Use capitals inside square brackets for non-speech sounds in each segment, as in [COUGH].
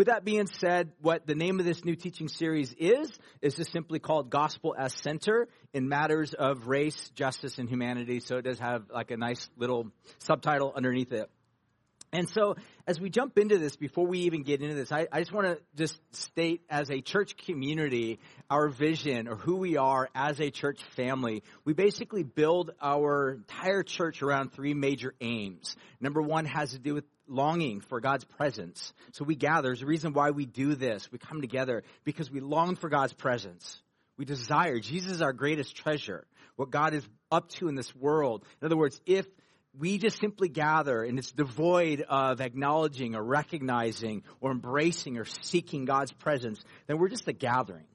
with that being said, what the name of this new teaching series is, is just simply called Gospel as Center in Matters of Race, Justice, and Humanity. So it does have like a nice little subtitle underneath it. And so, as we jump into this, before we even get into this, I, I just want to just state as a church community, our vision or who we are as a church family. We basically build our entire church around three major aims. Number one has to do with longing for God's presence. So we gather. There's a reason why we do this. We come together because we long for God's presence. We desire. Jesus is our greatest treasure. What God is up to in this world. In other words, if we just simply gather and it's devoid of acknowledging or recognizing or embracing or seeking God's presence, then we're just a gathering.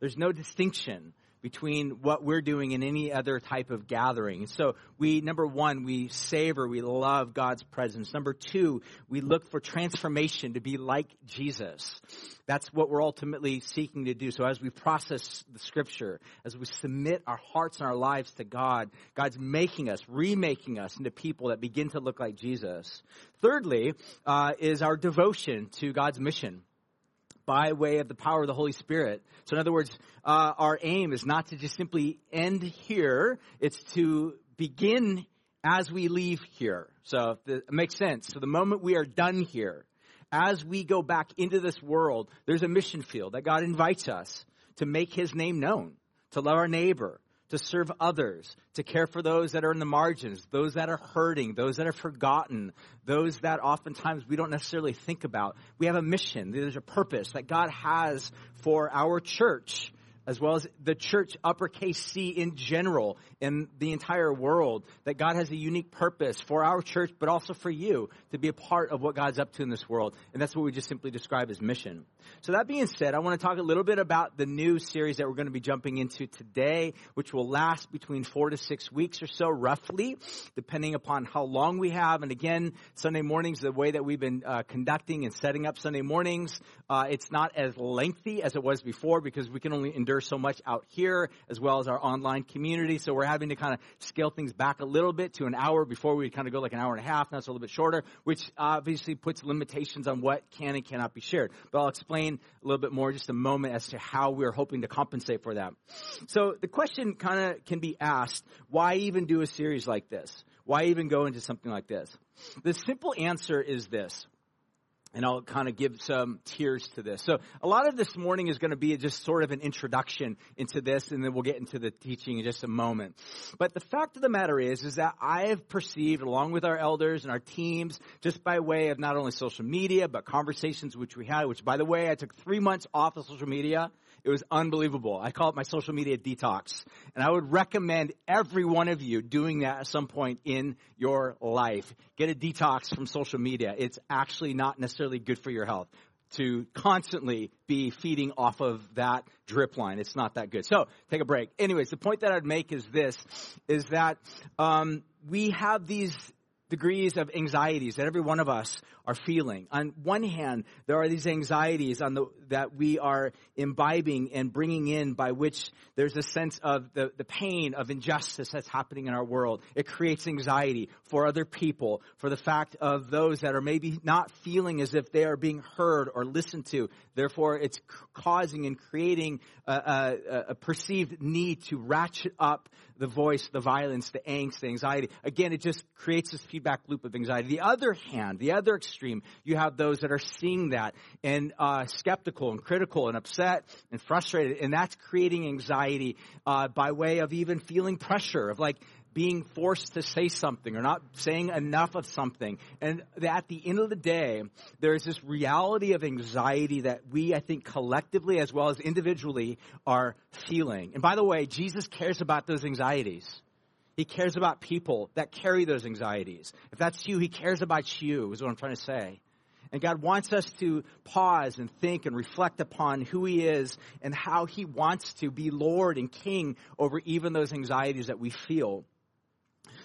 There's no distinction between what we're doing and any other type of gathering. So we, number one, we savor, we love God's presence. Number two, we look for transformation to be like Jesus. That's what we're ultimately seeking to do. So as we process the scripture, as we submit our hearts and our lives to God, God's making us, remaking us into people that begin to look like Jesus. Thirdly, uh, is our devotion to God's mission by way of the power of the Holy Spirit. So in other words, uh, our aim is not to just simply end here. It's to begin as we leave here. So it makes sense. So the moment we are done here, as we go back into this world, there's a mission field that God invites us to make His name known, to love our neighbor, to serve others, to care for those that are in the margins, those that are hurting, those that are forgotten, those that oftentimes we don't necessarily think about. We have a mission. There's a purpose that God has for our church as well as the church uppercase C in general in the entire world, that God has a unique purpose for our church, but also for you to be a part of what God's up to in this world. And that's what we just simply describe as mission. So that being said, I want to talk a little bit about the new series that we're going to be jumping into today, which will last between four to six weeks or so, roughly, depending upon how long we have. And again, Sunday mornings, the way that we've been uh, conducting and setting up Sunday mornings, uh, it's not as lengthy as it was before because we can only endure so much out here as well as our online community. So we're having to kind of scale things back a little bit to an hour before we kind of go like an hour and a half. Now it's a little bit shorter, which obviously puts limitations on what can and cannot be shared. But I'll explain a little bit more just a moment as to how we're hoping to compensate for that. So the question kind of can be asked, why even do a series like this? Why even go into something like this? The simple answer is this and I'll kind of give some tiers to this. So a lot of this morning is going to be just sort of an introduction into this, and then we'll get into the teaching in just a moment. But the fact of the matter is, is that I have perceived, along with our elders and our teams, just by way of not only social media, but conversations which we had, which by the way, I took three months off of social media it was unbelievable. I call it my social media detox. And I would recommend every one of you doing that at some point in your life. Get a detox from social media. It's actually not necessarily good for your health to constantly be feeding off of that drip line. It's not that good. So take a break. Anyways, the point that I'd make is this, is that um, we have these degrees of anxieties that every one of us are feeling. On one hand, there are these anxieties on the, that we are imbibing and bringing in by which there's a sense of the, the pain of injustice that's happening in our world. It creates anxiety for other people, for the fact of those that are maybe not feeling as if they are being heard or listened to. Therefore, it's causing and creating a, a, a perceived need to ratchet up the voice, the violence, the angst, the anxiety. Again, it just creates this feedback loop of anxiety. The other hand, the other extreme, you have those that are seeing that and uh, skeptical and critical and upset and frustrated, and that's creating anxiety uh, by way of even feeling pressure of like being forced to say something or not saying enough of something. And at the end of the day, there is this reality of anxiety that we, I think, collectively as well as individually are feeling. And by the way, Jesus cares about those anxieties. He cares about people that carry those anxieties. If that's you, He cares about you, is what I'm trying to say. And God wants us to pause and think and reflect upon who He is and how He wants to be Lord and King over even those anxieties that we feel.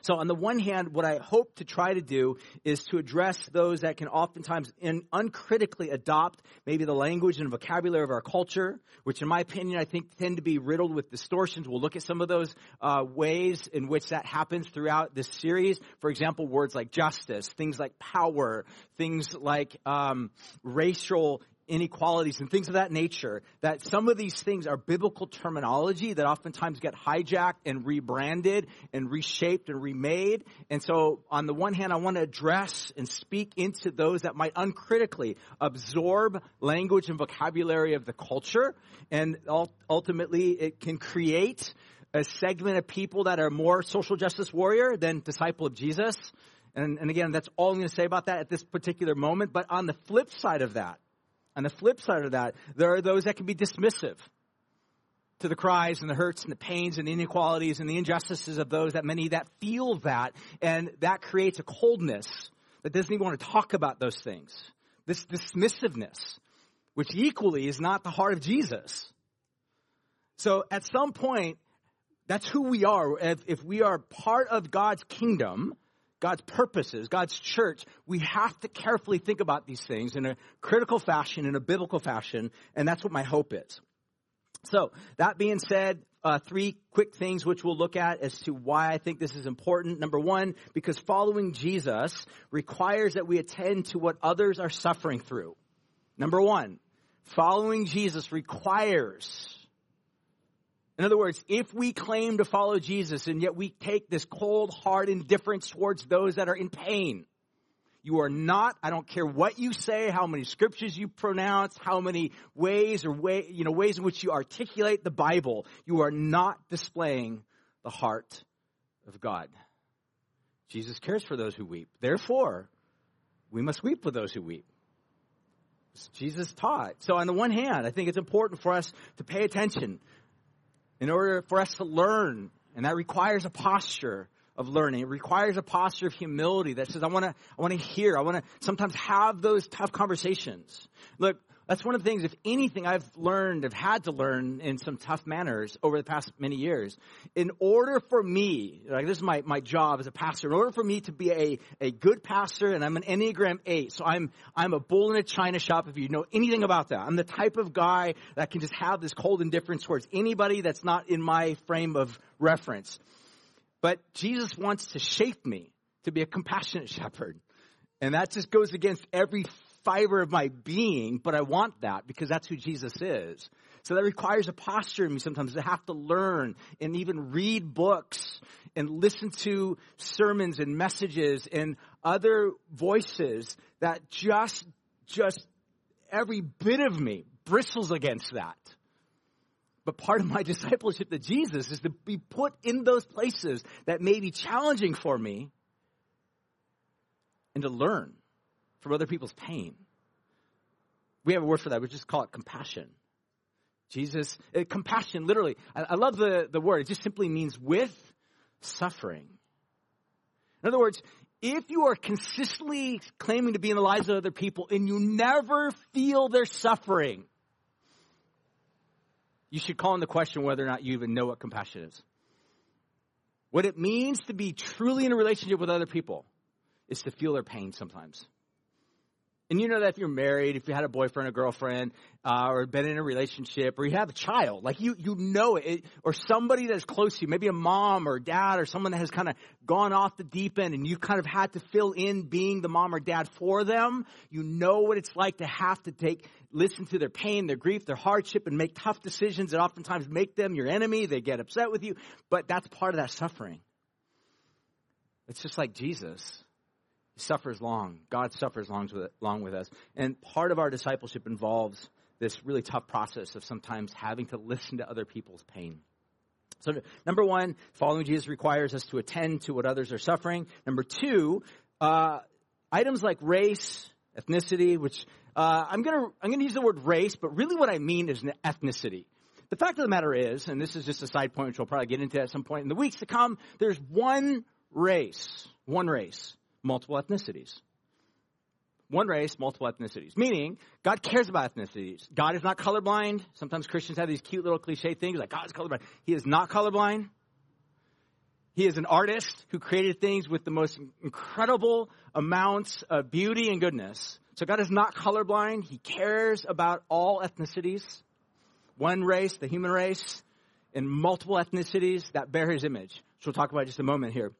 So on the one hand, what I hope to try to do is to address those that can oftentimes in, uncritically adopt maybe the language and vocabulary of our culture, which in my opinion, I think tend to be riddled with distortions. We'll look at some of those uh, ways in which that happens throughout this series. For example, words like justice, things like power, things like um, racial inequalities and things of that nature, that some of these things are biblical terminology that oftentimes get hijacked and rebranded and reshaped and remade. And so on the one hand, I want to address and speak into those that might uncritically absorb language and vocabulary of the culture. And ultimately it can create a segment of people that are more social justice warrior than disciple of Jesus. And, and again, that's all I'm going to say about that at this particular moment. But on the flip side of that, on the flip side of that, there are those that can be dismissive to the cries and the hurts and the pains and the inequalities and the injustices of those that many that feel that. And that creates a coldness that doesn't even want to talk about those things. This dismissiveness, which equally is not the heart of Jesus. So at some point, that's who we are. If, if we are part of God's kingdom, God's purposes, God's church, we have to carefully think about these things in a critical fashion, in a biblical fashion, and that's what my hope is. So, that being said, uh, three quick things which we'll look at as to why I think this is important. Number one, because following Jesus requires that we attend to what others are suffering through. Number one, following Jesus requires in other words, if we claim to follow Jesus and yet we take this cold, hard indifference towards those that are in pain, you are not, I don't care what you say, how many scriptures you pronounce, how many ways or way, you know, ways in which you articulate the Bible, you are not displaying the heart of God. Jesus cares for those who weep. Therefore, we must weep with those who weep. Jesus taught. So on the one hand, I think it's important for us to pay attention in order for us to learn. And that requires a posture of learning. It requires a posture of humility that says, I want to, I want to hear. I want to sometimes have those tough conversations. Look, that's one of the things, if anything, I've learned, I've had to learn in some tough manners over the past many years. In order for me, like this is my, my job as a pastor, in order for me to be a, a good pastor, and I'm an Enneagram 8, so I'm, I'm a bull in a china shop if you know anything about that. I'm the type of guy that can just have this cold indifference towards anybody that's not in my frame of reference. But Jesus wants to shape me to be a compassionate [LAUGHS] shepherd. And that just goes against every fiber of my being, but I want that because that's who Jesus is. So that requires a posture in me sometimes to have to learn and even read books and listen to sermons and messages and other voices that just, just every bit of me bristles against that. But part of my [LAUGHS] discipleship to Jesus is to be put in those places that may be challenging for me and to learn from other people's pain. We have a word for that. We just call it compassion. Jesus, uh, compassion, literally. I, I love the, the word. It just simply means with suffering. In other words, if you are consistently claiming to be in the lives of other people and you never feel their suffering, you should call into question whether or not you even know what compassion is. What it means to be truly in a relationship with other people is to feel their pain sometimes. And you know that if you're married, if you had a boyfriend or girlfriend, uh, or been in a relationship, or you have a child, like you, you know it, or somebody that's close to you, maybe a mom or dad or someone that has kind of gone off the deep end and you kind of had to fill in being the mom or dad for them. You know what it's like to have to take, listen to their pain, their grief, their hardship, and make tough decisions that oftentimes make them your enemy. They get upset with you, but that's part of that suffering. It's just like Jesus suffers long. God suffers long with, long with us. And part of our discipleship involves this really tough process of sometimes having to listen to other people's pain. So, number one, following Jesus requires us to attend to what others are suffering. Number two, uh, items like race, ethnicity, which uh, I'm gonna I'm gonna use the word race, but really what I mean is ethnicity. The fact of the matter is, and this is just a side point, which we'll probably get into at some point in the weeks to come. There's one race, one race multiple ethnicities. One race, multiple ethnicities. Meaning, God cares about ethnicities. God is not colorblind. Sometimes Christians have these cute little cliche things like God's colorblind. He is not colorblind. He is an artist who created things with the most incredible amounts of beauty and goodness. So God is not colorblind. He cares about all ethnicities. One race, the human race, and multiple ethnicities that bear his image, which we'll talk about just a moment here.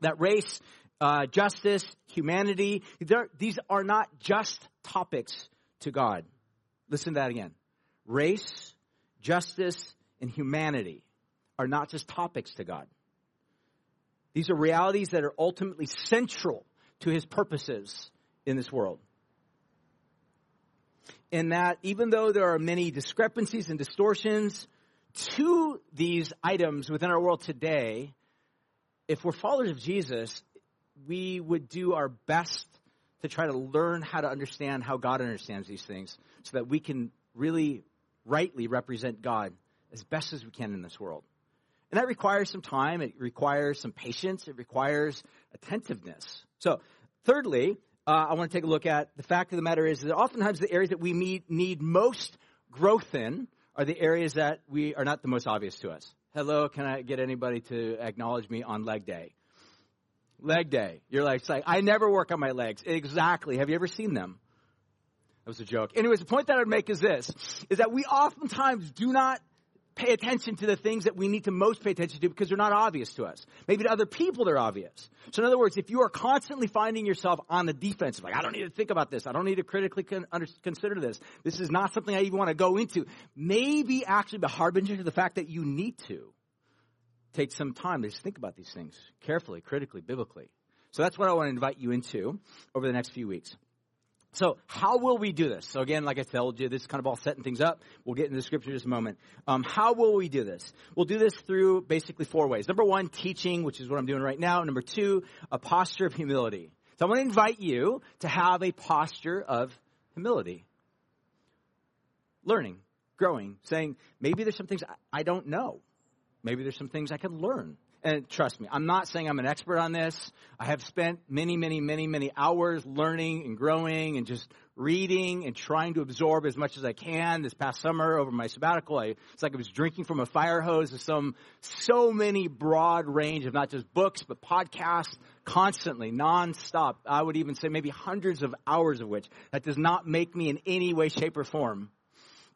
That race uh, justice, humanity. These are not just topics to God. Listen to that again. Race, justice, and humanity are not just topics to God. These are realities that are ultimately central to his purposes in this world. In that, even though there are many discrepancies and distortions to these items within our world today, if we're followers of Jesus, we would do our best to try to learn how to understand how God understands these things so that we can really rightly represent God as best as we can in this world. And that requires some time, it requires some patience, it requires attentiveness. So, thirdly, uh, I want to take a look at the fact of the matter is that oftentimes the areas that we need, need most growth in are the areas that we are not the most obvious to us. Hello, can I get anybody to acknowledge me on leg day? Leg day. You're like, like, I never work on my legs. Exactly. Have you ever seen them? That was a joke. Anyways, the point that I'd make is this, is that we oftentimes do not pay attention to the things that we need to most pay attention to because they're not obvious to us. Maybe to other people they're obvious. So in other words, if you are constantly finding yourself on the defensive, like, I don't need to think about this. I don't need to critically con- under- consider this. This is not something I even want to go into. Maybe actually the harbinger to the fact that you need to take some time to just think about these things carefully, critically, biblically. So that's what I want to invite you into over the next few weeks. So how will we do this? So again, like I told you, this is kind of all setting things up. We'll get into the scripture in just a moment. Um, how will we do this? We'll do this through basically four ways. Number one, teaching, which is what I'm doing right now. Number two, a posture of humility. So I want to invite you to have a posture of humility. Learning, growing, saying, maybe there's some things I don't know. Maybe there's some things I can learn. And trust me, I'm not saying I'm an expert on this. I have spent many, many, many, many hours learning and growing and just reading and trying to absorb as much as I can. This past summer over my sabbatical, I, it's like I was drinking from a fire hose of some, so many broad range of not just books, but podcasts constantly, nonstop. I would even say maybe hundreds of hours of which that does not make me in any way, shape, or form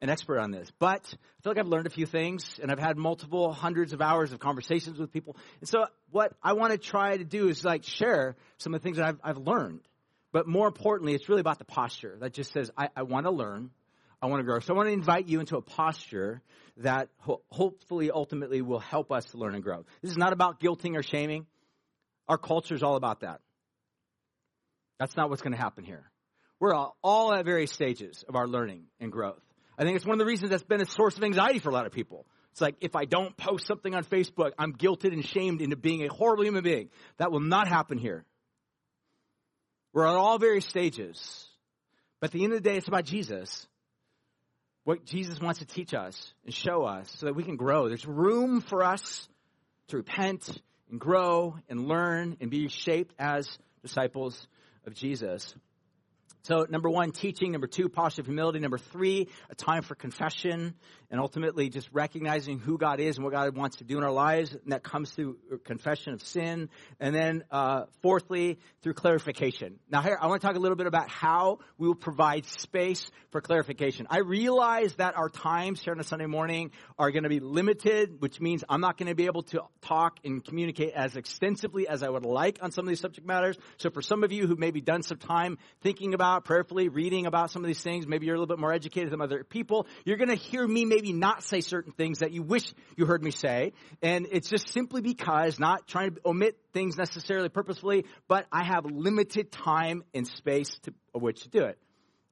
an expert on this, but I feel like I've learned a few things and I've had multiple hundreds of hours of conversations with people. And so what I want to try to do is like share some of the things that I've, I've learned. But more importantly, it's really about the posture that just says, I, I want to learn. I want to grow. So I want to invite you into a posture that ho- hopefully ultimately will help us learn and grow. This is not about guilting or shaming. Our culture is all about that. That's not what's going to happen here. We're all, all at various stages of our learning and growth. I think it's one of the reasons that's been a source of anxiety for a lot of people. It's like, if I don't post something on Facebook, I'm guilted and shamed into being a horrible human being. That will not happen here. We're at all various stages. But at the end of the day, it's about Jesus. What Jesus wants to teach us and show us so that we can grow. There's room for us to repent and grow and learn and be shaped as disciples of Jesus. So, number one, teaching. Number two, posture of humility. Number three, a time for confession and ultimately just recognizing who God is and what God wants to do in our lives. And that comes through confession of sin. And then, uh, fourthly, through clarification. Now, here, I want to talk a little bit about how we will provide space for clarification. I realize that our times here on a Sunday morning are going to be limited, which means I'm not going to be able to talk and communicate as extensively as I would like on some of these subject matters. So for some of you who maybe done some time thinking about, prayerfully, reading about some of these things, maybe you're a little bit more educated than other people, you're going to hear me maybe not say certain things that you wish you heard me say. And it's just simply because, not trying to omit things necessarily purposefully, but I have limited time and space to which to do it.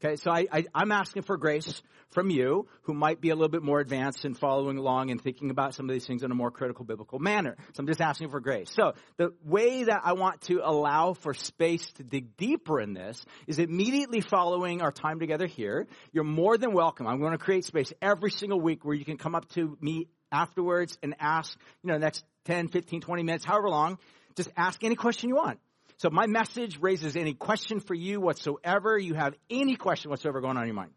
Okay, so I, I, I'm asking for grace from you who might be a little bit more advanced in following along and thinking about some of these things in a more critical biblical manner. So I'm just asking for grace. So the way that I want to allow for space to dig deeper in this is immediately following our time together here. You're more than welcome. I'm going to create space every single week where you can come up to me afterwards and ask, you know, next 10, 15, 20 minutes, however long, just ask any question you want. So my message raises any question for you whatsoever. You have any question whatsoever going on in your mind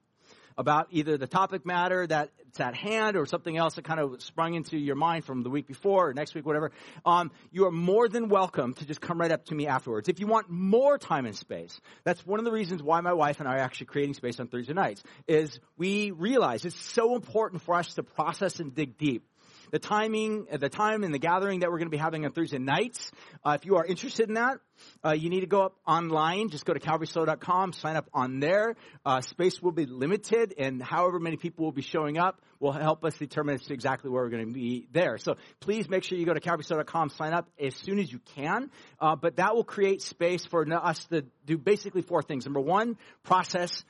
about either the topic matter that's at hand or something else that kind of sprung into your mind from the week before or next week, whatever, um, you are more than welcome to just come right up to me afterwards. If you want more time and space, that's one of the reasons why my wife and I are actually creating space on Thursday nights, is we realize it's so important for us to process and dig deep the timing, the time and the gathering that we're going to be having on Thursday nights. Uh, if you are interested in that, uh, you need to go up online. Just go to calvaryslo.com, sign up on there. Uh, space will be limited, and however many people will be showing up will help us determine exactly where we're going to be there. So please make sure you go to calvaryslo.com, sign up as soon as you can. Uh, but that will create space for us to do basically four things. Number one, process.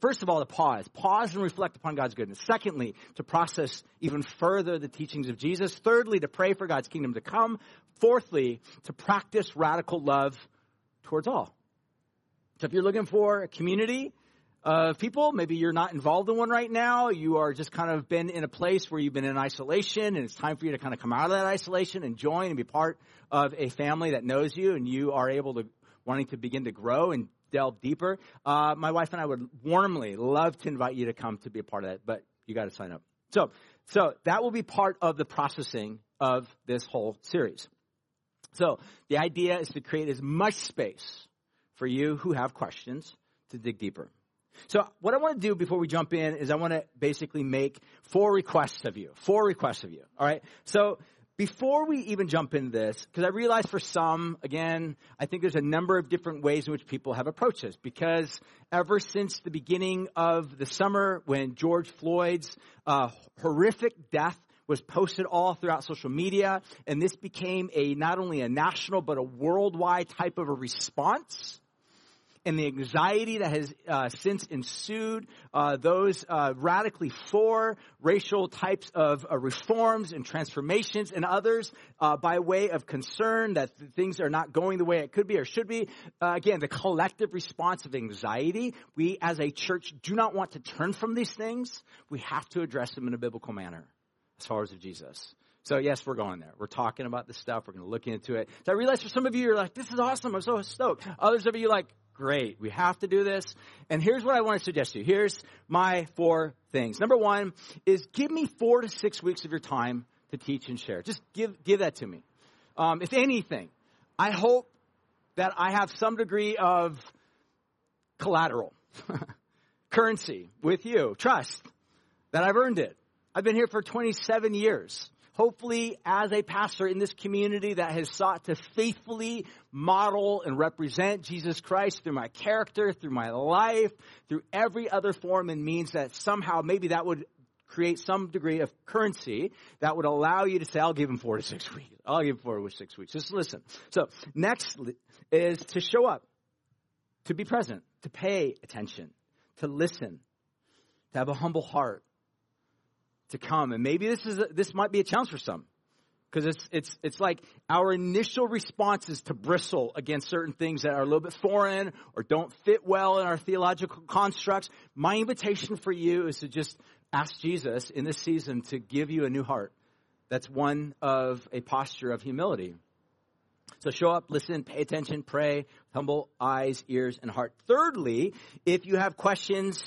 First of all, to pause. Pause and reflect upon God's goodness. Secondly, to process even further the teachings of Jesus. Thirdly, to pray for God's kingdom to come. Fourthly, to practice radical love towards all. So if you're looking for a community of people, maybe you're not involved in one right now, you are just kind of been in a place where you've been in isolation and it's time for you to kind of come out of that isolation and join and be part of a family that knows you and you are able to wanting to begin to grow and delve deeper. Uh, my wife and I would warmly love to invite you to come to be a part of that, but you got to sign up. So, so that will be part of the processing of this whole series. So the idea is to create as much space for you who have questions to dig deeper. So what I want to do before we jump in is I want to basically make four requests of you. Four requests of you. All right. So before we even jump into this, because I realize for some, again, I think there's a number of different ways in which people have approached this. Because ever since the beginning of the summer, when George Floyd's uh, horrific death was posted all throughout social media, and this became a not only a national but a worldwide type of a response. And the anxiety that has uh, since ensued, uh, those uh, radically for racial types of uh, reforms and transformations, and others uh, by way of concern that things are not going the way it could be or should be. Uh, again, the collective response of anxiety. We as a church do not want to turn from these things. We have to address them in a biblical manner as followers of Jesus. So yes, we're going there. We're talking about this stuff. We're going to look into it. So I realize for some of you, you're like, this is awesome. I'm so stoked. Others of you like, great. We have to do this. And here's what I want to suggest to you. Here's my four things. Number one is give me four to six weeks of your time to teach and share. Just give, give that to me. Um, if anything, I hope that I have some degree of collateral, [LAUGHS] currency with you, trust that I've earned it I've been here for 27 years. Hopefully, as a pastor in this community that has sought to faithfully model and represent Jesus Christ through my character, through my life, through every other form and means that somehow maybe that would create some degree of currency that would allow you to say, I'll give him four to six weeks. I'll give him four to six weeks. Just listen. So next is to show up, to be present, to pay attention, to listen, to have a humble heart, to come. And maybe this is a, this might be a challenge for some. Because it's, it's, it's like our initial response is to bristle against certain things that are a little bit foreign or don't fit well in our theological constructs. My invitation for you is to just ask Jesus in this season to give you a new heart. That's one of a posture of humility. So show up, listen, pay attention, pray, humble eyes, ears, and heart. Thirdly, if you have questions,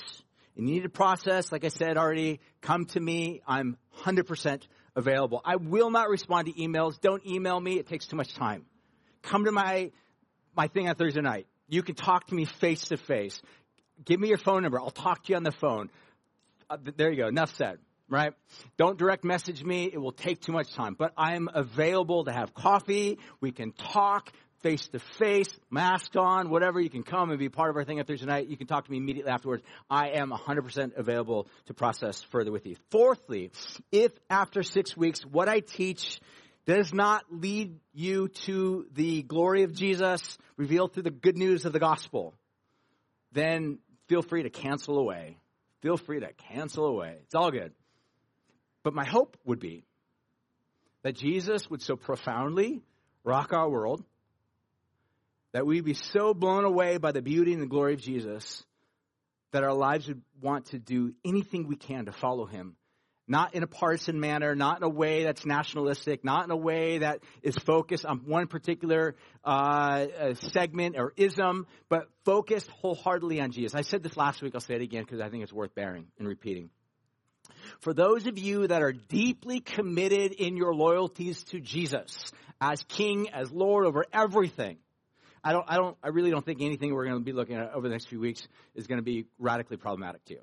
you need to process, like I said already, come to me. I'm 100% available. I will not respond to emails. Don't email me. It takes too much time. Come to my, my thing on Thursday night. You can talk to me face to face. Give me your phone number. I'll talk to you on the phone. Uh, there you go. Enough said. Right? Don't direct message me. It will take too much time. But I'm available to have coffee. We can talk face to face, mask on, whatever. You can come and be part of our thing on Thursday night. You can talk to me immediately afterwards. I am 100% available to process further with you. Fourthly, if after six weeks what I teach does not lead you to the glory of Jesus revealed through the good news of the gospel, then feel free to cancel away. Feel free to cancel away. It's all good. But my hope would be that Jesus would so profoundly rock our world that we be so blown away by the beauty and the glory of Jesus that our lives would want to do anything we can to follow him. Not in a partisan manner, not in a way that's nationalistic, not in a way that is focused on one particular uh, segment or ism, but focused wholeheartedly on Jesus. I said this last week, I'll say it again because I think it's worth bearing and repeating. For those of you that are deeply committed in your loyalties to Jesus as King, as Lord over everything, I don't, I don't, I really don't think anything we're going to be looking at over the next few weeks is going to be radically problematic to you.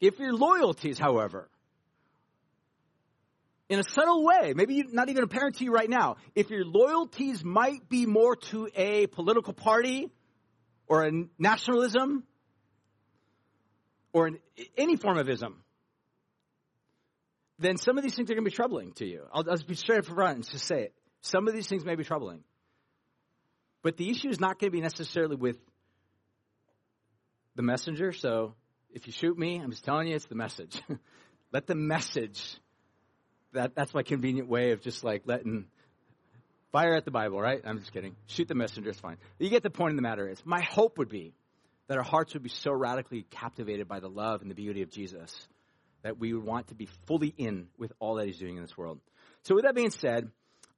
If your loyalties, however, in a subtle way, maybe not even apparent to you right now, if your loyalties might be more to a political party or a nationalism or an, any form of ism, then some of these things are going to be troubling to you. I'll, I'll be straight up front and just say it. Some of these things may be troubling. But the issue is not going to be necessarily with the messenger. So if you shoot me, I'm just telling you it's the message. [LAUGHS] Let the message, that, that's my convenient way of just like letting fire at the Bible, right? I'm just kidding. Shoot the messenger, it's fine. You get the point of the matter is, my hope would be that our hearts would be so radically captivated by the love and the beauty of Jesus that we would want to be fully in with all that he's doing in this world. So with that being said,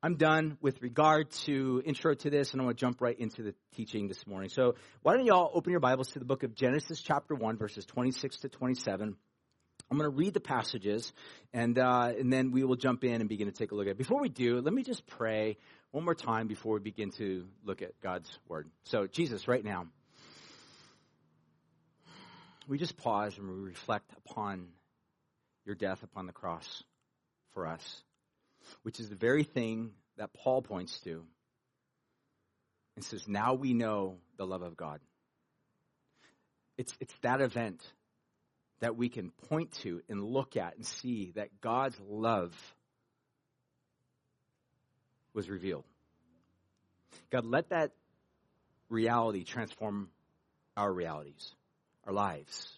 I'm done with regard to intro to this, and I want to jump right into the teaching this morning. So why don't y'all open your Bibles to the book of Genesis, chapter 1, verses 26 to 27. I'm going to read the passages, and, uh, and then we will jump in and begin to take a look at it. Before we do, let me just pray one more time before we begin to look at God's Word. So, Jesus, right now, we just pause and we reflect upon your death upon the cross for us which is the very thing that Paul points to and says, Now we know the love of God. It's, it's that event that we can point to and look at and see that God's love was revealed. God, let that reality transform our realities, our lives,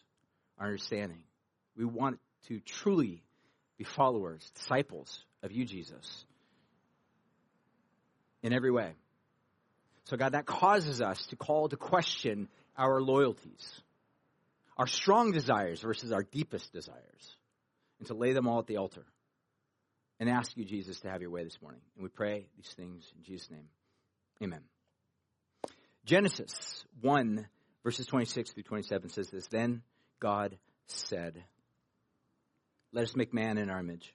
our understanding. We want to truly be followers, disciples of you, Jesus, in every way. So, God, that causes us to call to question our loyalties, our strong desires versus our deepest desires, and to lay them all at the altar and ask you, Jesus, to have your way this morning. And we pray these things in Jesus' name. Amen. Genesis 1, verses 26 through 27 says this Then God said, Let us make man in our image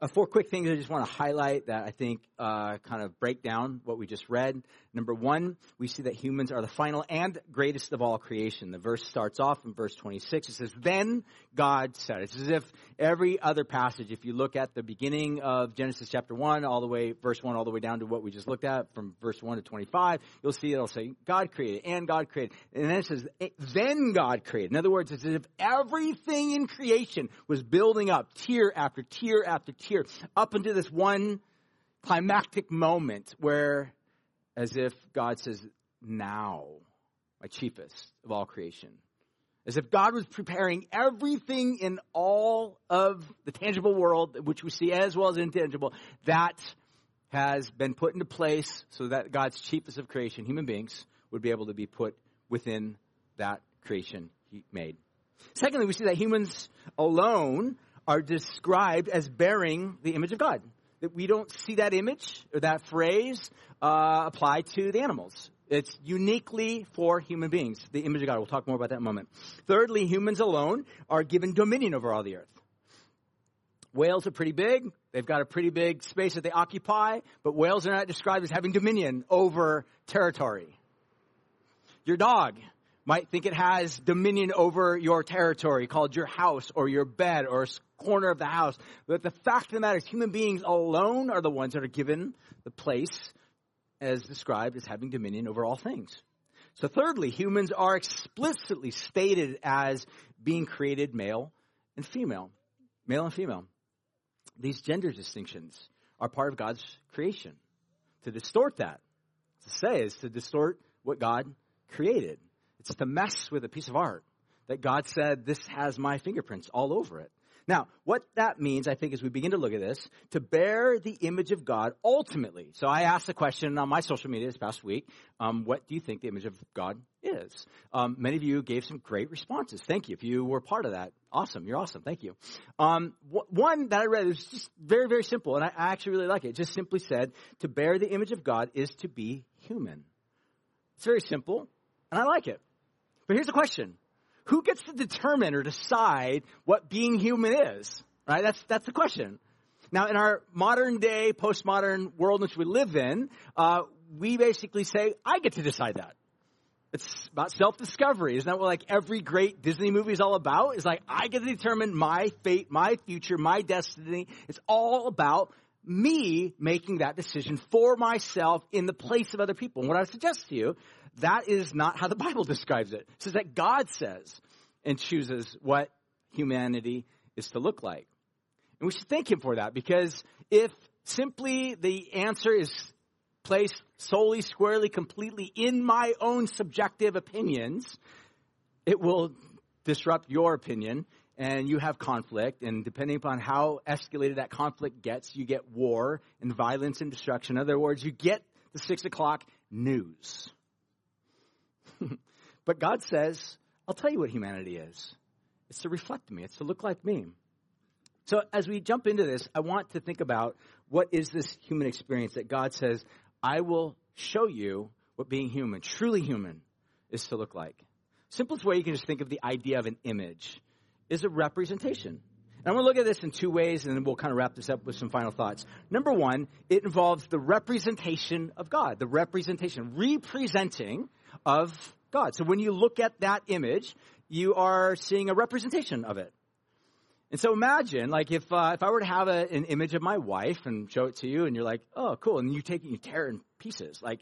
Uh, four quick things I just want to highlight that I think uh, kind of break down what we just read. Number one, we see that humans are the final and greatest of all creation. The verse starts off in verse 26. It says, Then God said. It's as if every other passage, if you look at the beginning of Genesis chapter 1, all the way, verse 1, all the way down to what we just looked at from verse 1 to 25, you'll see it'll say, God created, and God created. And then it says, Then God created. In other words, it's as if everything in creation was building up tier after tier after tier up into this one climactic moment where as if God says, Now, my chiefest of all creation. As if God was preparing everything in all of the tangible world, which we see as well as intangible, that has been put into place so that God's chiefest of creation, human beings, would be able to be put within that creation he made. Secondly, we see that humans alone are described as bearing the image of God that we don't see that image or that phrase uh, applied to the animals. It's uniquely for human beings, the image of God. We'll talk more about that in a moment. Thirdly, humans alone are given dominion over all the earth. Whales are pretty big. They've got a pretty big space that they occupy, but whales are not described as having dominion over territory. Your dog might think it has dominion over your territory called your house or your bed or corner of the house. But the fact of the matter is human beings alone are the ones that are given the place as described as having dominion over all things. So thirdly, humans are explicitly stated as being created male and female. Male and female. These gender distinctions are part of God's creation. To distort that, to say, is to distort what God created. It's to mess with a piece of art that God said, this has my fingerprints all over it. Now, what that means, I think, as we begin to look at this, to bear the image of God ultimately. So I asked the question on my social media this past week, um, what do you think the image of God is? Um, many of you gave some great responses. Thank you. If you were part of that, awesome. You're awesome. Thank you. Um, wh- one that I read was just very, very simple, and I, I actually really like it. It just simply said, to bear the image of God is to be human. It's very simple, and I like it. But here's the question. Who gets to determine or decide what being human is? Right? That's, that's the question. Now, in our modern day, postmodern world in which we live in, uh, we basically say, I get to decide that. It's about self-discovery. Isn't that what like every great Disney movie is all about? It's like, I get to determine my fate, my future, my destiny. It's all about me making that decision for myself in the place of other people. And what I suggest to you, that is not how the [LAUGHS] Bible describes it. It says that God says and chooses what humanity is to look like. And we should thank him for that because if simply the answer is placed solely, squarely, completely in my own subjective opinions, it will disrupt your opinion and you have conflict. And depending upon how escalated that conflict gets, you get war and violence and destruction. In other words, you get the six o'clock news. [LAUGHS] but God says, I'll tell you what humanity is. It's to reflect me. It's to look like me. So as we jump into this, I want to think about what is this human experience that God says, I will show you what being human, truly human, is to look like. Simplest way you can just think of the idea of an image is a representation. And I'm going to look at this in two ways, and then we'll kind of wrap this up with some final thoughts. Number one, it involves the representation of God, the representation, representing of God. So when you look at that image, you are seeing a representation of it. And so imagine, like, if uh, if I were to have a, an image of my wife and show it to you, and you're like, "Oh, cool," and you take it, and you tear it in pieces. Like,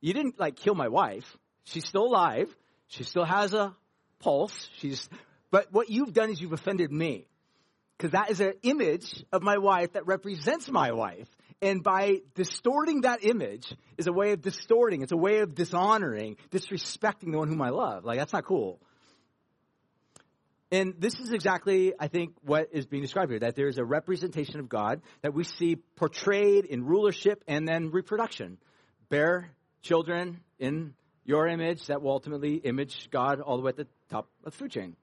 you didn't like kill my wife. She's still alive. She still has a pulse. She's, but what you've done is you've offended me, because that is an image of my wife that represents my wife. And by distorting that image is a way of distorting. It's a way of dishonoring, disrespecting the one whom I love. Like that's not cool. And this is exactly, I think, what is being described here, that there's a representation of God that we see portrayed in rulership and then reproduction. Bear children in your image that will ultimately image God all the way at the top of the food chain.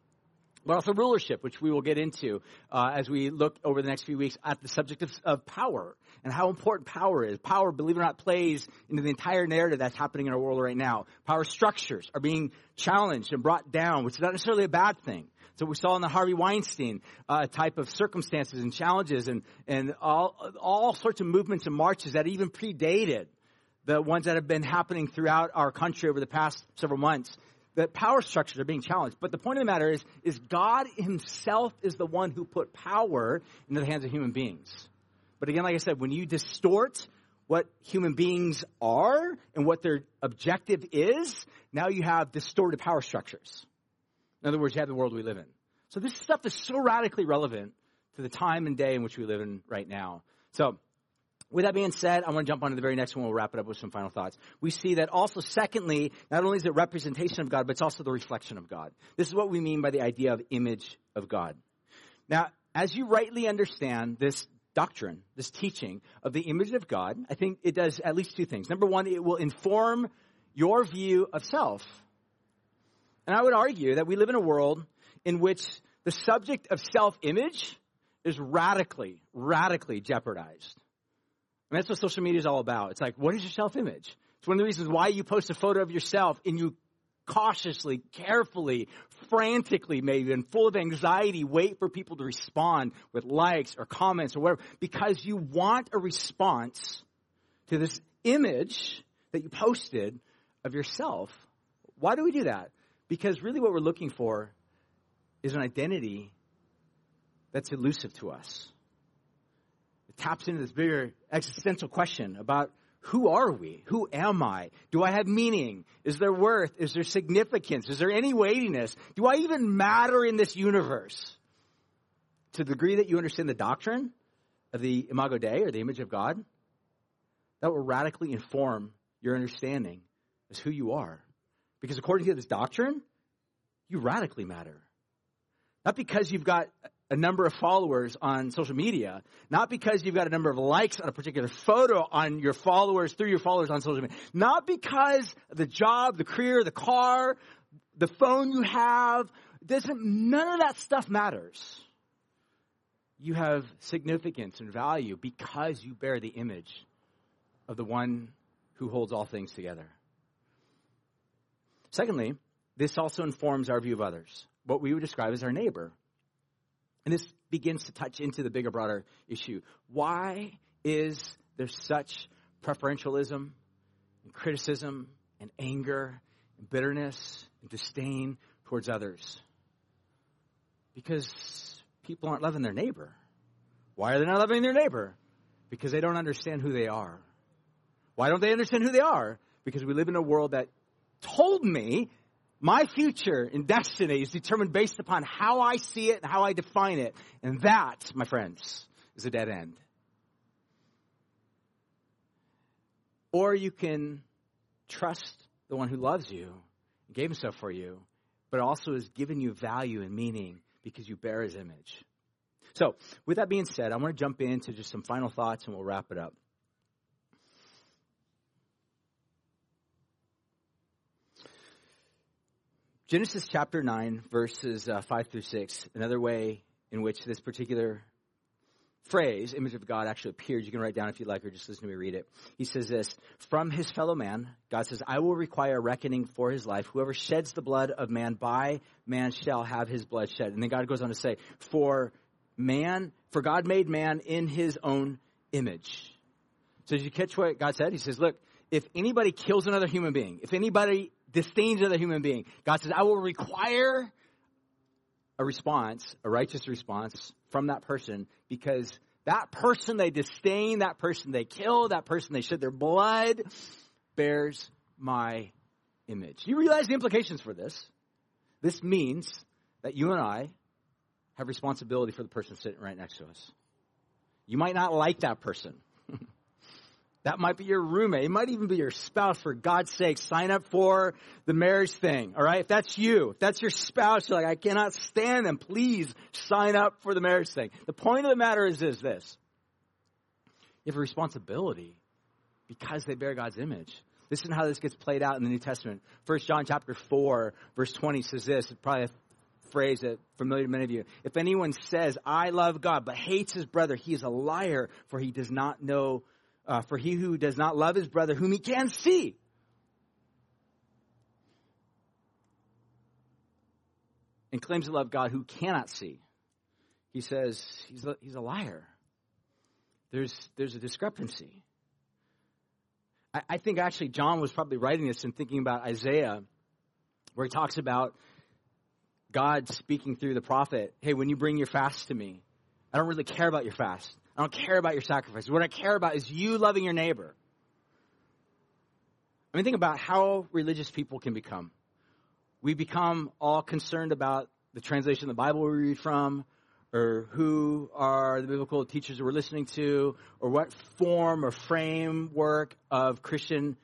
But also rulership, which we will get into uh, as we look over the next few weeks at the subject of, of power and how important power is. Power, believe it or not, plays into the entire narrative that's happening in our world right now. Power structures are being challenged and brought down, which is not necessarily a bad thing. So we saw in the Harvey Weinstein uh, type of circumstances and challenges and, and all, all sorts of movements and marches that even predated the ones that have been happening throughout our country over the past several months. The power structures are being challenged. But the point of the matter is, is God himself is the one who put power into the hands of human beings. But again, like I said, when you distort what human beings are and what their objective is, now you have distorted power structures. In other words, you have the world we live in. So this stuff is so radically relevant to the time and day in which we live in right now. So, with that being said, I want to jump on to the very next one. We'll wrap it up with some final thoughts. We see that also, secondly, not only is it representation of God, but it's also the reflection of God. This is what we mean by the idea of image of God. Now, as you rightly understand this doctrine, this teaching of the image of God, I think it does at least two things. Number one, it will inform your view of self and I would argue that we live in a world in which the subject of self-image is radically, radically jeopardized. And that's what social media is all about. It's like, what is your self-image? It's one of the reasons why you post a photo of yourself and you cautiously, carefully, frantically, maybe, and full of anxiety, wait for people to respond with likes or comments or whatever, because you want a response to this image that you posted of yourself. Why do we do that? Because really what we're looking for is an identity that's elusive to us. It taps into this bigger existential question about who are we? Who am I? Do I have meaning? Is there worth? Is there significance? Is there any weightiness? Do I even matter in this universe? To the degree that you understand the doctrine of the Imago Dei or the image of God, that will radically inform your understanding as who you are. Because according to this doctrine, you radically matter. Not because you've got a number of followers on social media, not because you've got a number of likes on a particular photo on your followers, through your followers on social media, not because the job, the career, the car, the phone you have, doesn't, none of that stuff matters. You have significance and value because you bear the image of the one who holds all things together. Secondly, this also informs our view of others, what we would describe as our neighbor. And this begins to touch into the bigger, broader issue. Why is there such preferentialism and criticism and anger and bitterness and disdain towards others? Because people aren't loving their neighbor. Why are they not loving their neighbor? Because they don't understand who they are. Why don't they understand who they are? Because we live in a world that told me my future and destiny is determined based upon how I see it and how I define it. And that, my friends, is a dead end. Or you can trust the one who loves you, gave himself for you, but also has given you value and meaning because you bear his image. So, with that being said, I want to jump into just some final thoughts and we'll wrap it up. Genesis chapter 9, verses uh, 5 through 6, another way in which this particular phrase, image of God, actually appears. You can write down if you like or just listen to me read it. He says this From his fellow man, God says, I will require a reckoning for his life. Whoever sheds the blood of man, by man shall have his blood shed. And then God goes on to say, For man, for God made man in his own image. So, did you catch what God said? He says, Look, if anybody kills another human being, if anybody disdains another human being. God says, I will require a response, a righteous response from that person because that person they disdain, that person they kill, that person they shed their blood bears my image. You realize the implications for this? This means that you and I have responsibility for the person sitting right next to us. You might not like that person. [LAUGHS] That might be your roommate. It might even be your spouse. For God's sake, sign up for the marriage thing. All right. If that's you, if that's your spouse, you're like, I cannot stand them. Please sign up for the marriage thing. The point of the matter is, is this. You have a responsibility because they bear God's image. Listen how this gets played out in the New Testament. First John chapter 4, verse 20 says this. It's probably a phrase that familiar to many of you. If anyone says, I love God, but hates his brother, he is a liar, for he does not know uh, for he who does not love his brother whom he can see. And claims to love God who cannot see. He says he's a, he's a liar. There's, there's a discrepancy. I, I think actually John was probably writing this and thinking about Isaiah, where he talks about God speaking through the prophet, hey, when you bring your fast to me, I don't really care about your fast. I don't care about your sacrifice. What I care about is you loving your neighbor. I mean, think about how religious people can become. We become all concerned about the translation of the Bible we read from, or who are the biblical teachers we're listening to, or what form or framework of Christian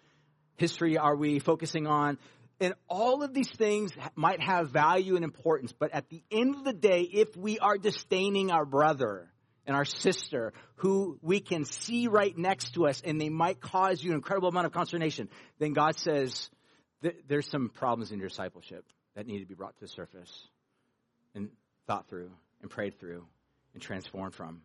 history are we focusing on. And all of these things might have value and importance, but at the end of the day, if we are disdaining our brother, and our sister who we can see right next to us and they might cause you an incredible amount of consternation, then God says there's some problems in your discipleship that need to be brought to the surface and thought through and prayed through and transformed from.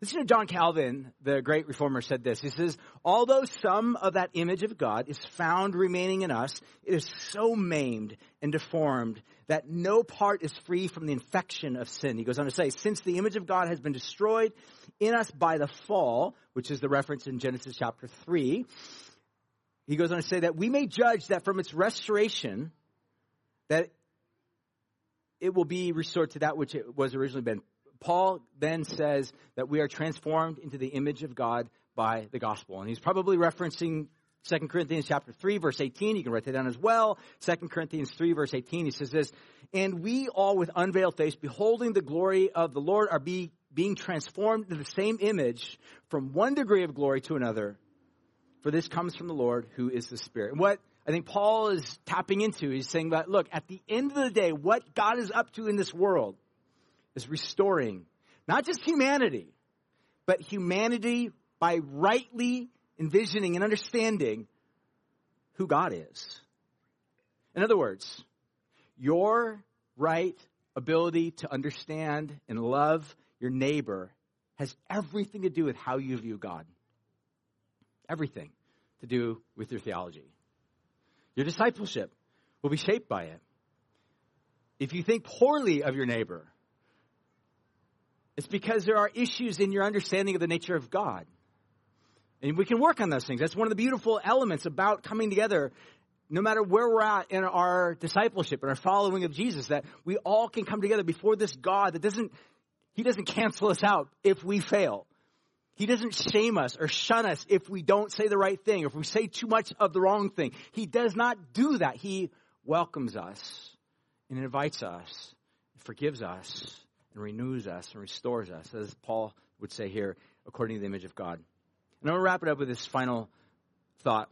Listen to John Calvin, the great reformer, said this. He says, Although some of that image of God is found remaining in us, it is so maimed and deformed that no part is free from the infection of sin. He goes on to say, Since the image of God has been destroyed in us by the fall, which is the reference in Genesis chapter 3, he goes on to say that we may judge that from its restoration, that it will be restored to that which it was originally been Paul then says that we are transformed into the image of God by the gospel. And he's probably referencing 2 Corinthians chapter 3 verse 18. You can write that down as well. 2 Corinthians 3 verse 18. He says this, and we all with unveiled face, beholding the glory of the Lord, are be, being transformed into the same image from one degree of glory to another. For this comes from the Lord who is the Spirit. And what I think Paul is tapping into, he's saying that, look, at the end of the day, what God is up to in this world is restoring not just humanity, but humanity by rightly envisioning and understanding who God is. In other words, your right ability to understand and love your neighbor has everything to do with how you view God. Everything to do with your theology. Your discipleship will be shaped by it. If you think poorly of your neighbor, it's because there are issues in your understanding of the nature of God. And we can work on those things. That's one of the beautiful elements about coming together, no matter where we're at in our discipleship and our following of Jesus, that we all can come together before this God that doesn't, He doesn't cancel us out if we fail. He doesn't shame us or shun us if we don't say the right thing or if we say too much of the wrong thing. He does not do that. He welcomes us and invites us, and forgives us, and renews us and restores us, as Paul would say here, according to the image of God. And to wrap it up with this final thought.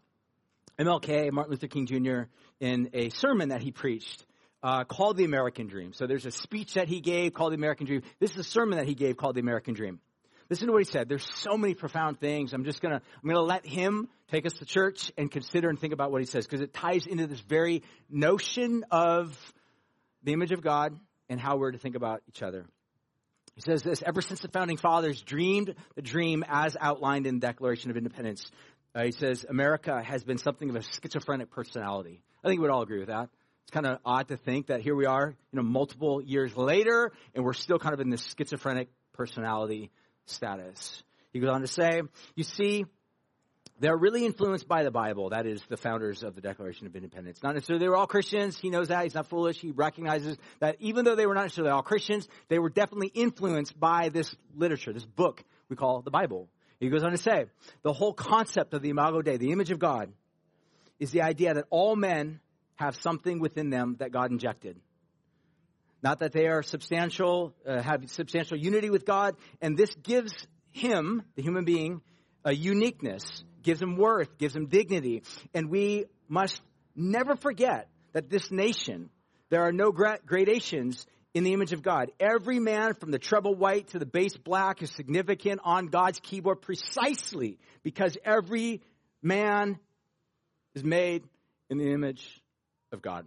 MLK, Martin Luther King Jr., in a sermon that he preached, uh, called the American Dream. So there's a speech that he gave called the American Dream. This is a sermon that he gave called the American Dream. Listen to what he said. There's so many profound things. I'm just gonna, I'm gonna let him take us to church and consider and think about what he says because it ties into this very notion of the image of God and how we're to think about each other. He says this, ever since the founding fathers dreamed the dream as outlined in the Declaration of Independence, uh, he says America has been something of a schizophrenic personality. I think we'd all agree with that. It's kind of odd to think that here we are, you know, multiple years later, and we're still kind of in this schizophrenic personality status. He goes on to say, you see, they're really influenced by the Bible. That is the founders of the Declaration of Independence. Not necessarily they were all Christians. He knows that. He's not foolish. He recognizes that even though they were not necessarily all Christians, they were definitely influenced by this literature, this book we call the Bible. He goes on to say, the whole concept of the Imago Dei, the image of God, is the idea that all men have something within them that God injected. Not that they are substantial, uh, have substantial unity with God, and this gives him, the human being, a uniqueness gives him worth, gives him dignity. And we must never forget that this nation, there are no gradations in the image of God. Every man from the treble white to the bass black is significant on God's keyboard precisely because every man is made in the image of God.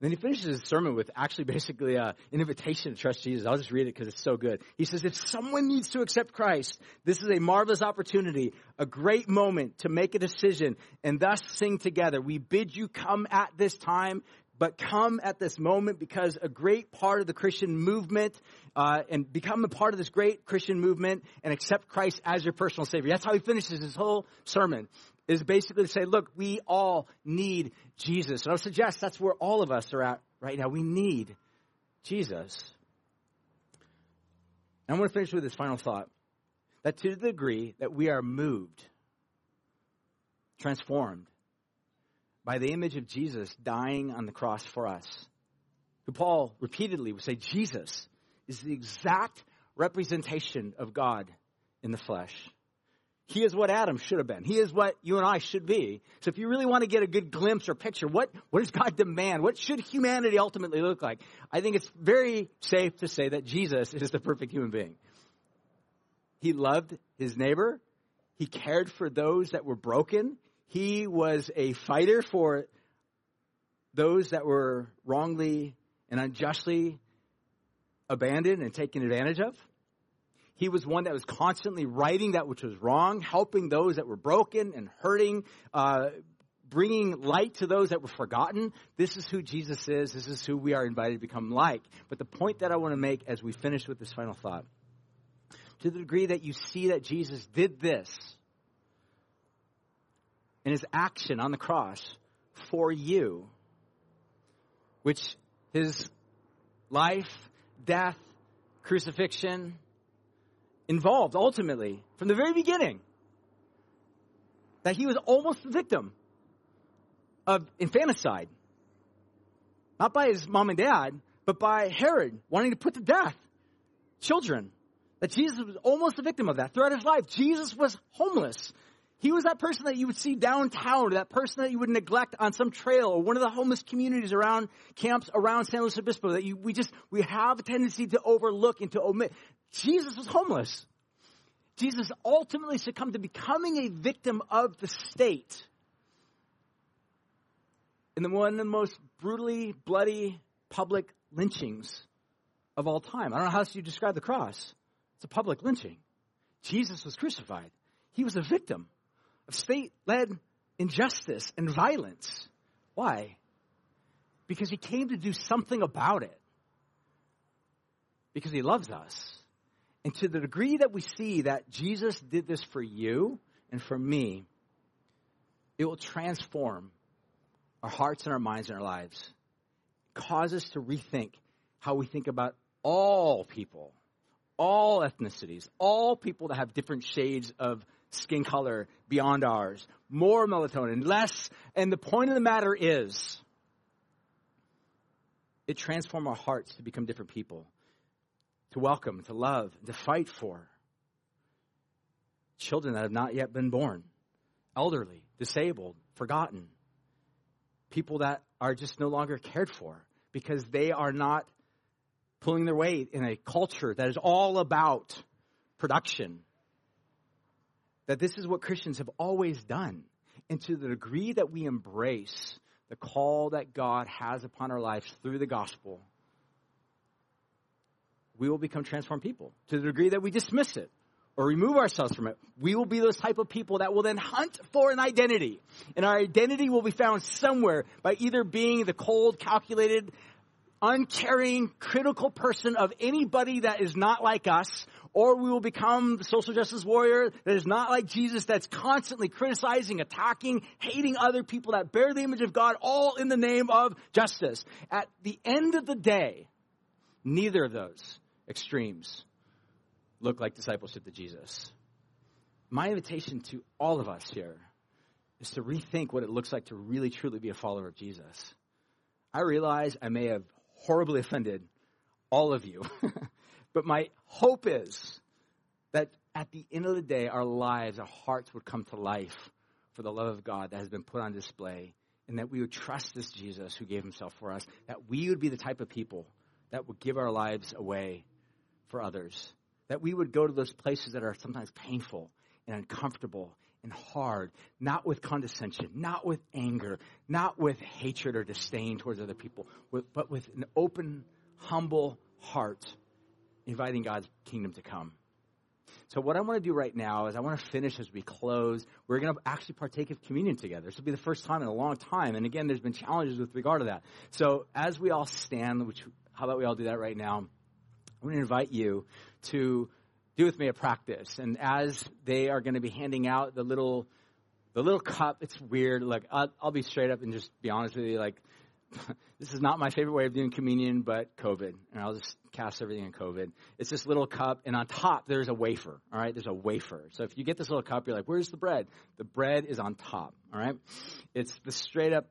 Then he finishes his sermon with actually [LAUGHS] basically uh, an invitation to trust Jesus. I'll just read it because it's so good. He says, if someone needs to accept Christ, this is a marvelous opportunity, a great moment to make a decision and thus sing together. We bid you come at this time, but come at this moment because a great part of the Christian movement uh, and become a part of this great Christian movement and accept Christ as your personal Savior. That's how he finishes his whole sermon is basically to say, look, we all need Jesus. And I would suggest that's where all of us are at right now. We need Jesus. And I'm going to finish with this final thought that to the degree that we are moved, transformed by the image of Jesus dying on the cross for us, who Paul repeatedly would say, Jesus is the exact representation of God in the flesh. He is what Adam should have been. He is what you and I should be. So if you really want to get a good glimpse or picture, what, what does God demand? What should humanity ultimately look like? I think it's very safe to say that Jesus is the perfect human being. He loved his neighbor. He cared for those that were broken. He was a fighter for those that were wrongly and unjustly abandoned and taken advantage of. He was one that was constantly righting that which was wrong, helping those that were broken and hurting, uh, bringing light to those that were forgotten. This is who Jesus is. This is who we are invited to become like. But the point that I want to make as we finish with this final thought, to the degree that you see that Jesus did this in his action on the cross for you, which his life, death, crucifixion, involved ultimately from the very beginning that he was almost the victim of infanticide. Not by his mom and dad, but by Herod wanting to put to death children. That Jesus was almost a victim of that. Throughout his life, Jesus was homeless. He was that person that you would see downtown, that person that you would neglect on some trail, or one of the homeless communities around camps around San Luis Obispo that you, we just, we have a tendency to overlook and to omit. Jesus was homeless. Jesus ultimately succumbed to becoming a victim of the state. In the one of the most brutally bloody public lynchings of all time. I don't know how else you describe the cross. It's a public lynching. Jesus was crucified. He was a victim of state led injustice and violence. Why? because he came to do something about it. Because he loves us. And to the degree that we see that Jesus did this for you and for me, it will transform our hearts and our minds and our lives. Cause us to rethink how we think about all people, all ethnicities, all people that have different shades of skin color beyond ours, more melatonin, less. And the point of the matter is, it transforms our hearts to become different people, to welcome, to love, to fight for children that have not yet been born, elderly, disabled, forgotten, people that are just no longer cared for because they are not pulling their weight in a culture that is all about production. That this is what Christians have always done. And to the degree that we embrace the call that God has upon our lives through the gospel, we will become transformed people. To the degree that we dismiss it or remove ourselves from it, we will be those type of people that will then hunt for an identity. And our identity will be found somewhere by either being the cold, calculated, uncaring, critical person of anybody that is not like us, or we will become the social justice warrior that is not like Jesus, that's constantly criticizing, attacking, hating other people that bear the image of God, all in the name of justice. At the end of the day, neither of those extremes look like discipleship to Jesus. My invitation to all of us here is to rethink what it looks like to really truly be a follower of Jesus. I realize I may have horribly offended all of you. [LAUGHS] but my hope is that at the end of the day, our lives, our hearts would come to life for the love of God that has been put on display, and that we would trust this Jesus who gave himself for us, that we would be the type of people that would give our lives away for others, that we would go to those places that are sometimes painful and uncomfortable and hard, not with condescension, not with anger, not with hatred or disdain towards other people, but with an open, humble heart, inviting God's kingdom to come. So, what I want to do right now is I want to finish as we close. We're going to actually partake of communion together. This will be the first time in a long time. And again, there's been challenges with regard to that. So, as we all stand, which, how about we all do that right now? I'm going to invite you to do with me a practice. And as they are going to be handing out the little, the little cup, it's weird. Like, I'll, I'll be straight up and just be honest with you. Like, [LAUGHS] this is not my favorite way of doing communion, but COVID. And I'll just cast everything in COVID. It's this little cup, and on top, there's a wafer. All right, there's a wafer. So if you get this little cup, you're like, where's the bread? The bread is on top. All right, it's the straight up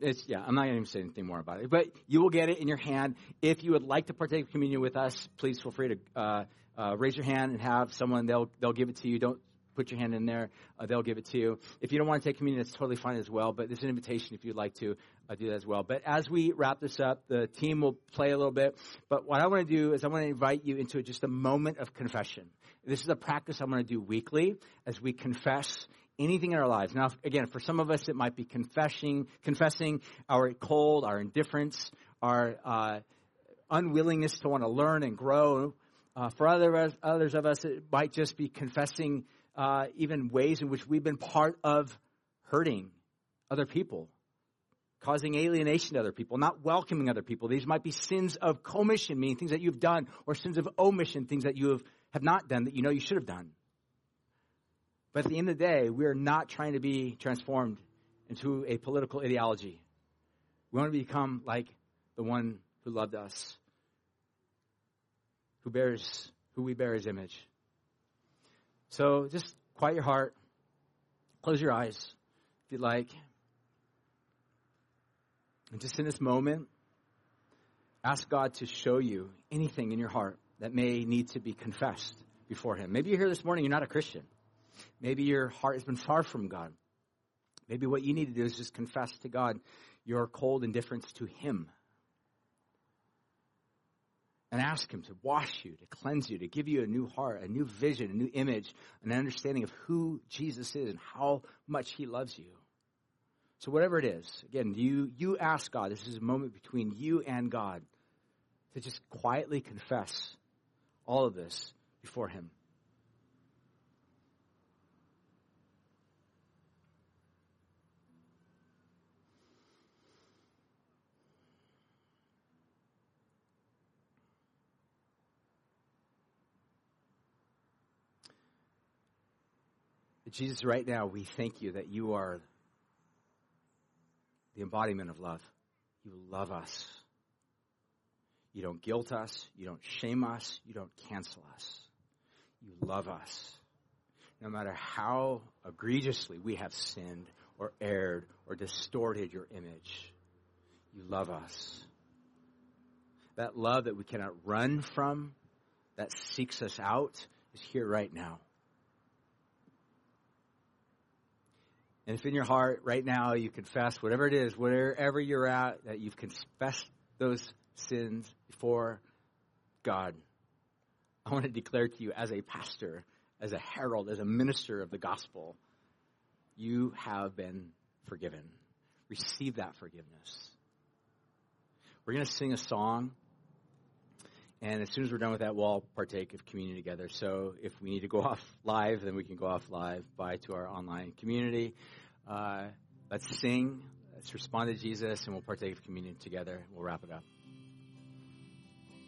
it's yeah i'm not going to even say anything more about it but you will get it in your hand if you would like to partake of communion with us please feel free to uh, uh, raise your hand and have someone they'll they'll give it to you. Don't put your hand in there; uh, they'll give it to you. If you don't want to take communion, it's totally fine as well. But there's an invitation if you'd like to uh, do that as well. But as we wrap this up, the team will play a little bit. But what I want to do is I want to invite you into just a moment of confession. This is a practice I'm going to do weekly as we confess anything in our lives. Now, again, for some of us, it might be confessing, confessing our cold, our indifference, our uh, unwillingness to want to learn and grow. Uh, for other, others of us, it might just be confessing uh, even ways in which we've been part of hurting other people, causing alienation to other people, not welcoming other people. These might be sins of commission, meaning things that you've done, or sins of omission, things that you have, have not done that you know you should have done. But at the end of the day, we are not trying to be transformed into a political ideology. We want to become like the one who loved us who bears who we bear his image. So just quiet your heart, close your eyes if you'd like. And just in this moment, ask God to show you anything in your heart that may need to be confessed before him. Maybe you're here this morning, you're not a Christian. Maybe your heart has been far from God. Maybe what you need to do is just confess to God your cold indifference to him and ask Him to wash you, to cleanse you, to give you a new heart, a new vision, a new image, an understanding of who Jesus is and how much He loves you. So, whatever it is, again, you, you ask God, this is a moment between you and God to just quietly confess all of this before Him. Jesus, right now, we thank you that you are the embodiment of love. You love us. You don't guilt us. You don't shame us. You don't cancel us. You love us. No matter how egregiously we have sinned or erred or distorted your image, you love us. That love that we cannot run from, that seeks us out, is here right now. And if in your heart right now you confess whatever it is, wherever you're at, that you've confessed those sins before God, I want to declare to you as a pastor, as a herald, as a minister of the gospel, you have been forgiven. Receive that forgiveness. We're going to sing a song. And as soon as we're done with that, we'll all partake of communion together. So if we need to go [LAUGHS] off live, then we can go off live. Bye to our online community. Uh, let's sing. Let's respond to Jesus, and we'll partake of communion together. We'll wrap it up.